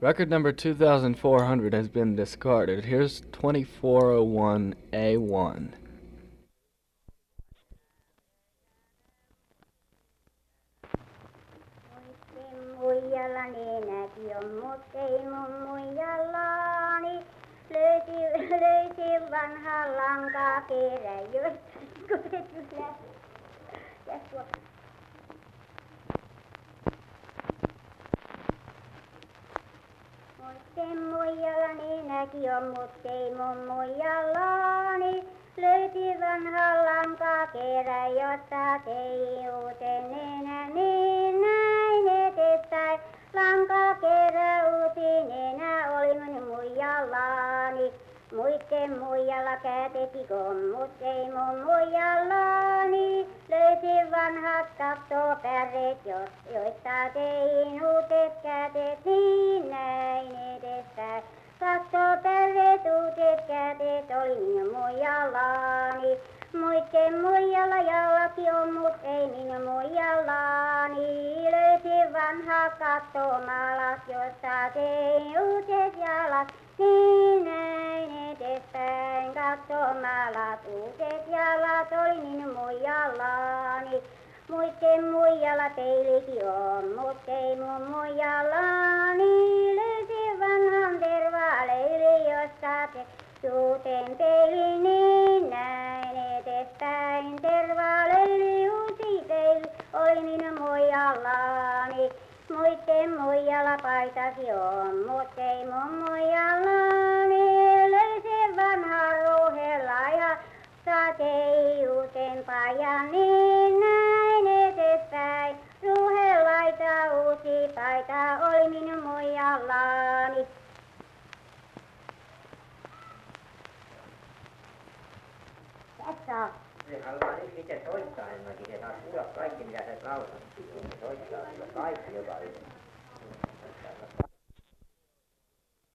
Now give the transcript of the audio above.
Record number 2400 has been discarded. Here's 2401A1. muijalla nenäkin on, mut ei mun muijallani. Löysi, löysi vanha lanka kerä, josta kyllä. Ja Muitten muijalla nenäkin on, mut ei mun muijallani. Löysi vanha lanka kerä, josta tei uuten nenä, niin näin eteenpäin. Lanka kerä uusi nenä oli mun muijallani. Muitten muijalla kätesi mut ei mun muijallani. Löysi vanhat kattopärret, joista tein uudet kätet, niin kätet oli minun muijallani. Muitten muijalla jallakin on, mut ei minun muijallani. Löysi vanha kattomalas, josta tein uudet jalat, niin näin edespäin. Kattomalat, uudet jalat oli minun muijallani. Muitten muijalla peilikin on, mut ei mun muijallani. Te suuteen peili, niin näin edespäin. Tervaaleili, uusi peili, oli minun muijallani. Muitten muijalla paitasi on, mut ei mun muijallani. Löysi vanha ruuhella ja satei uuteen pajan, niin näin edespäin. Ruuhelaita uusi paita oli minun muijallani. Tässä on. Se haluaa nyt itse soittaa enemmänkin, se saa kuulla kaikki mitä se soittaa kyllä kaikki joka yhdessä.